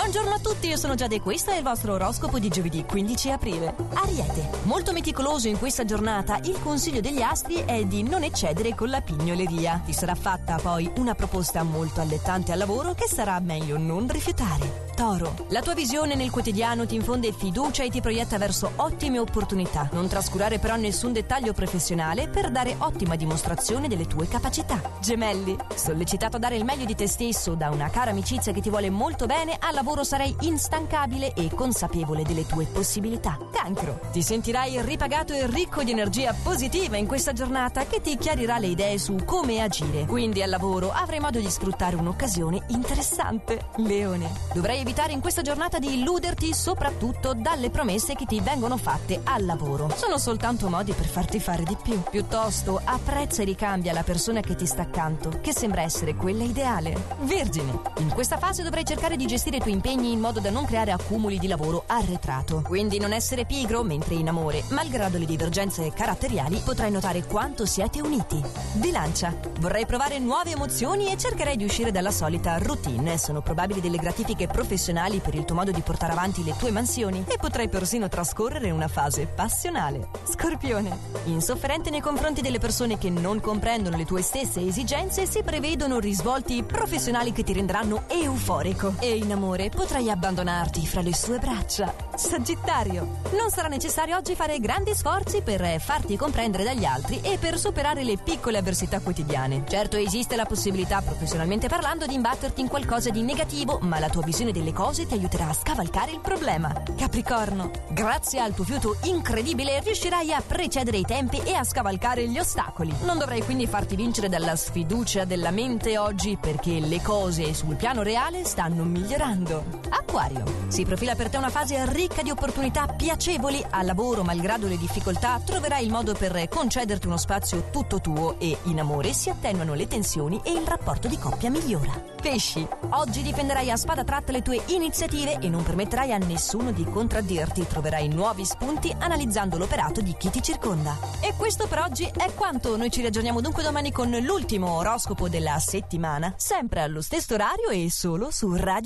Buongiorno a tutti, io sono Giada e questo è il vostro oroscopo di giovedì 15 aprile. Ariete, molto meticoloso in questa giornata, il consiglio degli astri è di non eccedere con la pignoleria. Ti sarà fatta poi una proposta molto allettante al lavoro che sarà meglio non rifiutare. Toro, la tua visione nel quotidiano ti infonde fiducia e ti proietta verso ottime opportunità. Non trascurare però nessun dettaglio professionale per dare ottima dimostrazione delle tue capacità. Gemelli, sollecitato a dare il meglio di te stesso da una cara amicizia che ti vuole molto bene, al lavoro sarai instancabile e consapevole delle tue possibilità. Cancro, ti sentirai ripagato e ricco di energia positiva in questa giornata che ti chiarirà le idee su come agire. Quindi al lavoro avrai modo di sfruttare un'occasione interessante. Leone, dovrai evitare in questa giornata di illuderti soprattutto dalle promesse che ti vengono fatte al lavoro. Sono soltanto modi per farti fare di più. Piuttosto apprezza e ricambia la persona che ti sta accanto, che sembra essere quella ideale. Vergine, in questa fase dovrai cercare di gestire i tuoi impegni in modo da non creare accumuli di lavoro arretrato. Quindi non essere pigro mentre in amore, malgrado le divergenze caratteriali, potrai notare quanto siete uniti. Bilancia, vorrei provare nuove emozioni e cercherai di uscire dalla solita routine. Sono probabili delle gratifiche professionali professionali per il tuo modo di portare avanti le tue mansioni e potrai persino trascorrere una fase passionale. Scorpione, insofferente nei confronti delle persone che non comprendono le tue stesse esigenze, si prevedono risvolti professionali che ti renderanno euforico e in amore potrai abbandonarti fra le sue braccia. Sagittario, non sarà necessario oggi fare grandi sforzi per farti comprendere dagli altri e per superare le piccole avversità quotidiane. Certo esiste la possibilità, professionalmente parlando, di imbatterti in qualcosa di negativo, ma la tua visione delle cose ti aiuterà a scavalcare il problema. Capricorno, grazie al tuo fiuto incredibile riuscirai a precedere i tempi e a scavalcare gli ostacoli. Non dovrai quindi farti vincere dalla sfiducia della mente oggi perché le cose sul piano reale stanno migliorando. Acquario, si profila per te una fase ricca di opportunità piacevoli al lavoro, malgrado le difficoltà, troverai il modo per concederti uno spazio tutto tuo e in amore si attenuano le tensioni e il rapporto di coppia migliora. Pesci, oggi difenderai a spada tratta le tue iniziative e non permetterai a nessuno di contraddirti. Troverai nuovi spunti analizzando l'operato di chi ti circonda. E questo per oggi è quanto. Noi ci raggiorniamo dunque domani con l'ultimo oroscopo della settimana, sempre allo stesso orario e solo su Radio